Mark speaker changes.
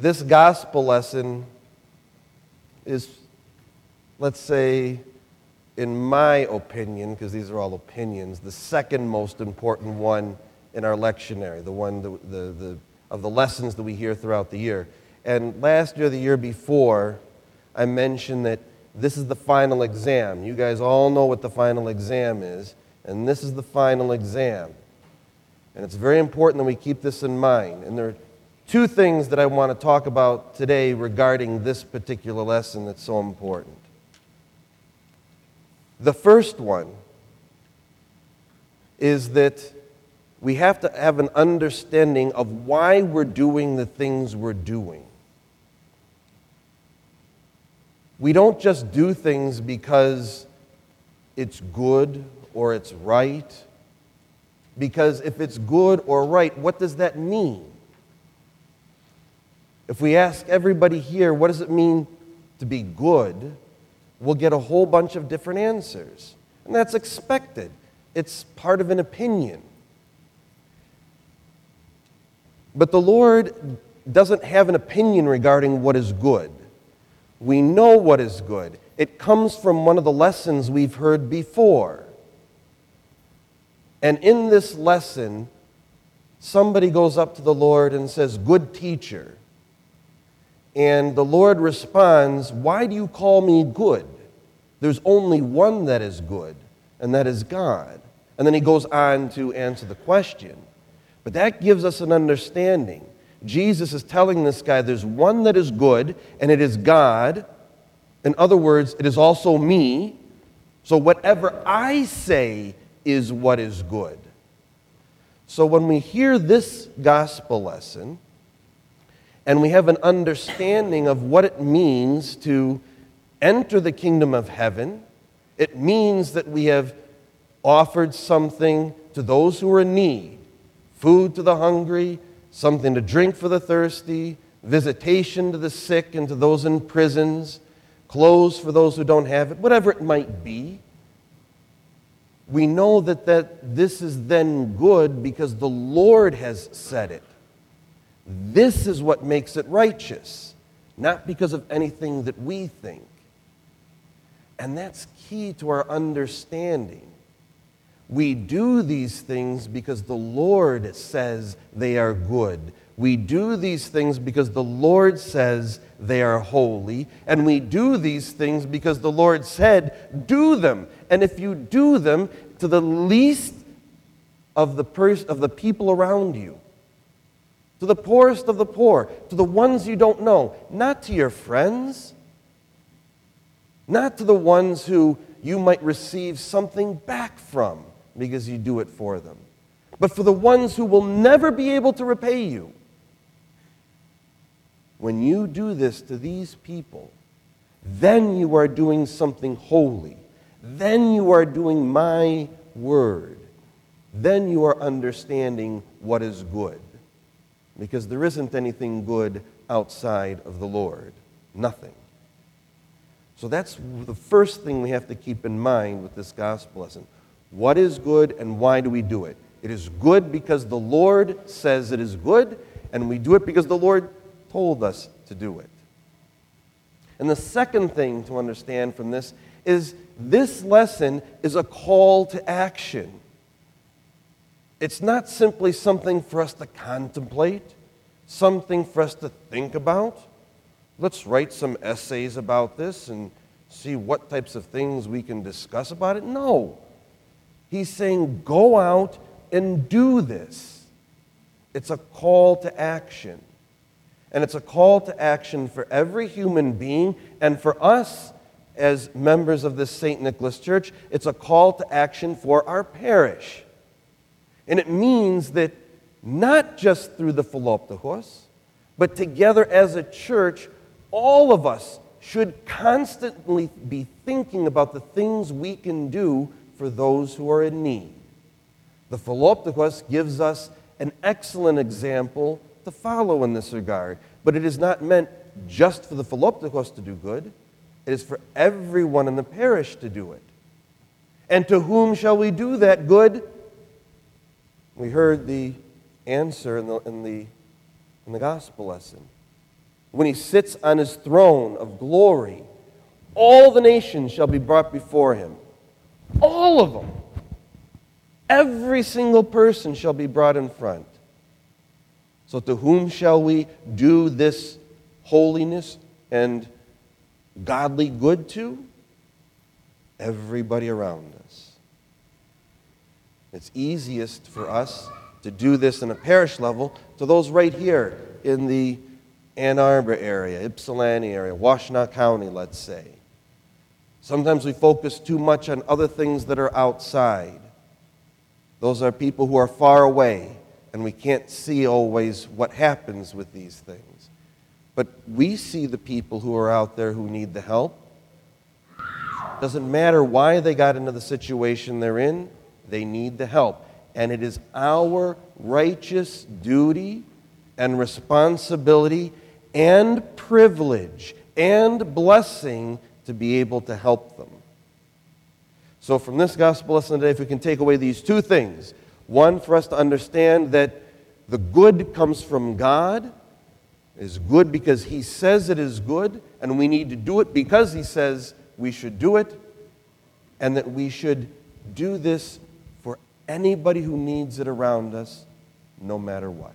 Speaker 1: this gospel lesson is, let's say, in my opinion, because these are all opinions, the second most important one in our lectionary, the one the, the, the, of the lessons that we hear throughout the year. And last year, the year before, I mentioned that this is the final exam. You guys all know what the final exam is, and this is the final exam. And it's very important that we keep this in mind. And there two things that I want to talk about today regarding this particular lesson that's so important. The first one is that we have to have an understanding of why we're doing the things we're doing. We don't just do things because it's good or it's right. Because if it's good or right, what does that mean? If we ask everybody here, what does it mean to be good? We'll get a whole bunch of different answers. And that's expected, it's part of an opinion. But the Lord doesn't have an opinion regarding what is good. We know what is good. It comes from one of the lessons we've heard before. And in this lesson, somebody goes up to the Lord and says, Good teacher. And the Lord responds, Why do you call me good? There's only one that is good, and that is God. And then he goes on to answer the question. But that gives us an understanding. Jesus is telling this guy there's one that is good, and it is God. In other words, it is also me. So whatever I say is what is good. So when we hear this gospel lesson, and we have an understanding of what it means to enter the kingdom of heaven, it means that we have offered something to those who are in need food to the hungry, something to drink for the thirsty, visitation to the sick and to those in prisons, clothes for those who don't have it, whatever it might be. We know that, that this is then good because the Lord has said it. This is what makes it righteous, not because of anything that we think. And that's key to our understanding. We do these things because the Lord says they are good. We do these things because the Lord says they are holy. And we do these things because the Lord said, do them. And if you do them to the least of the, pers- of the people around you, to the poorest of the poor, to the ones you don't know, not to your friends, not to the ones who you might receive something back from because you do it for them, but for the ones who will never be able to repay you. When you do this to these people, then you are doing something holy. Then you are doing my word. Then you are understanding what is good because there isn't anything good outside of the Lord. Nothing. So that's the first thing we have to keep in mind with this gospel lesson. What is good and why do we do it? It is good because the Lord says it is good, and we do it because the Lord told us to do it. And the second thing to understand from this is this lesson is a call to action. It's not simply something for us to contemplate, something for us to think about. Let's write some essays about this and see what types of things we can discuss about it. No. He's saying, go out and do this. It's a call to action. And it's a call to action for every human being and for us as members of this St. Nicholas Church. It's a call to action for our parish. And it means that not just through the Philoptochos, but together as a church, all of us should constantly be thinking about the things we can do for those who are in need. The Philoptochos gives us an excellent example to follow in this regard, but it is not meant just for the Philoptochos to do good, it is for everyone in the parish to do it. And to whom shall we do that good? We heard the answer in the, in the, in the gospel lesson when he sits on his throne of glory, all the nations shall be brought before him. All of them. Every single person shall be brought in front. So, to whom shall we do this holiness and godly good to? Everybody around us. It's easiest for us to do this in a parish level to those right here in the Ann Arbor area, Ypsilanti area, Washtenaw County, let's say. Sometimes we focus too much on other things that are outside. Those are people who are far away, and we can't see always what happens with these things. But we see the people who are out there who need the help. Doesn't matter why they got into the situation they're in, they need the help. And it is our righteous duty and responsibility and privilege and blessing to be able to help them. So, from this gospel lesson today, if we can take away these two things one, for us to understand that the good comes from God, is good because He says it is good, and we need to do it because He says we should do it, and that we should do this anybody who needs it around us, no matter what.